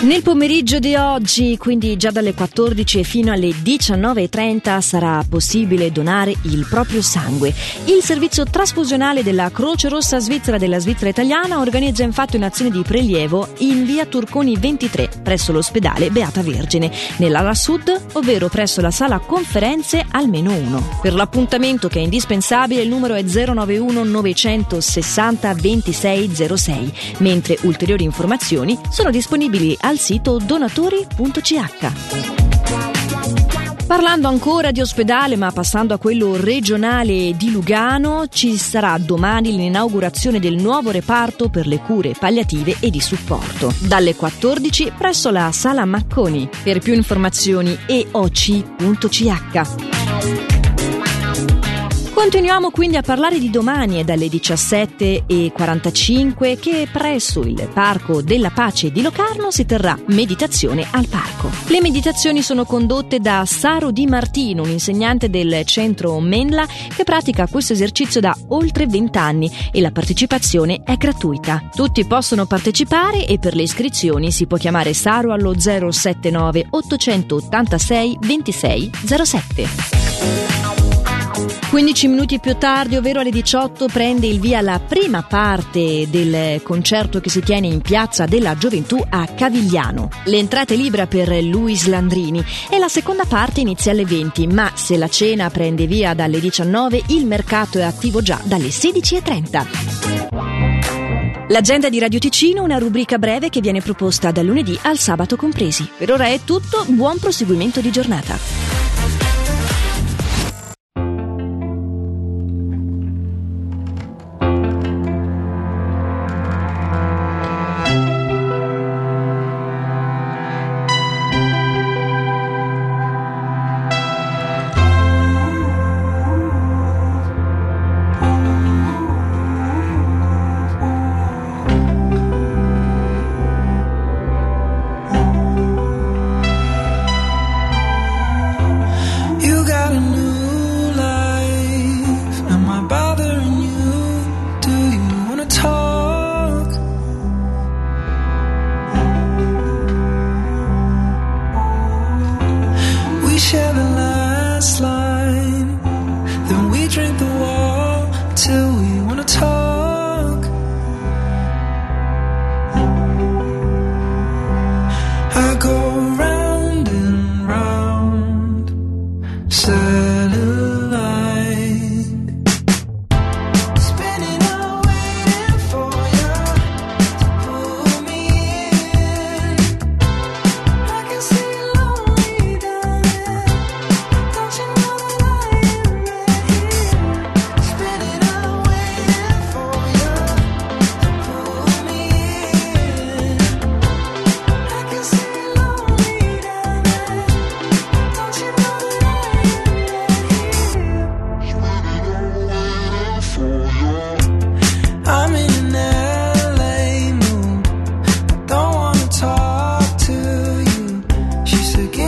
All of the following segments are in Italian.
Nel pomeriggio di oggi, quindi già dalle 14 fino alle 19.30, sarà possibile donare il proprio sangue. Il servizio trasfusionale della Croce Rossa Svizzera della Svizzera Italiana organizza infatti un'azione di prelievo in via Turconi 23 presso l'ospedale Beata Vergine, nell'ala sud, ovvero presso la sala conferenze almeno 1. Per l'appuntamento che è indispensabile il numero è 091 960 2606, mentre ulteriori informazioni sono disponibili al sito donatori.ch. Parlando ancora di ospedale, ma passando a quello regionale di Lugano, ci sarà domani l'inaugurazione del nuovo reparto per le cure palliative e di supporto, dalle 14 presso la Sala Macconi. Per più informazioni eoc.ch. Continuiamo quindi a parlare di domani e dalle 17.45 che presso il Parco della Pace di Locarno si terrà meditazione al parco. Le meditazioni sono condotte da Saro Di Martino, un insegnante del centro Menla che pratica questo esercizio da oltre 20 anni e la partecipazione è gratuita. Tutti possono partecipare e per le iscrizioni si può chiamare Saro allo 079 886 26 07. 15 minuti più tardi, ovvero alle 18, prende il via la prima parte del concerto che si tiene in Piazza della Gioventù a Cavigliano. L'entrata è libera per Luis Landrini e la seconda parte inizia alle 20, ma se la cena prende via dalle 19, il mercato è attivo già dalle 16.30. L'agenda di Radio Ticino, una rubrica breve che viene proposta dal lunedì al sabato compresi. Per ora è tutto, buon proseguimento di giornata. around. again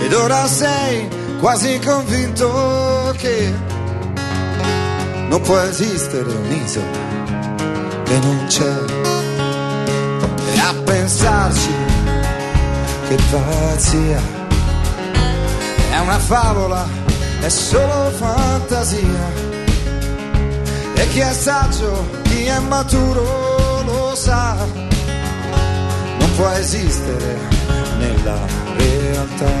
ed ora sei quasi convinto che non può esistere un'isola che non c'è. E a pensarci che pazzia, è una favola, è solo fantasia. E chi è saggio, chi è maturo lo sa, può esistere nella realtà.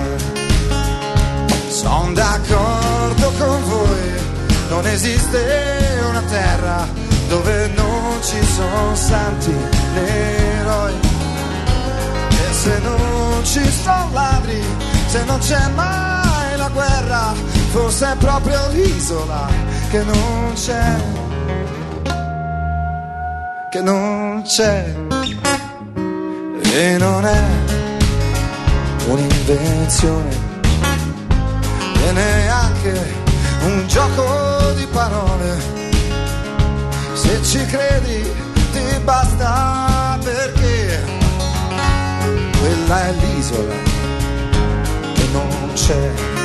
Sono d'accordo con voi, non esiste una terra dove non ci sono santi né eroi. E se non ci sono ladri, se non c'è mai la guerra, forse è proprio l'isola che non c'è. Che non c'è. E non è un'invenzione e neanche un gioco di parole. Se ci credi ti basta perché quella è l'isola che non c'è.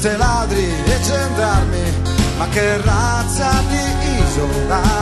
Niente ladri e gendarmi, ma che razza di isola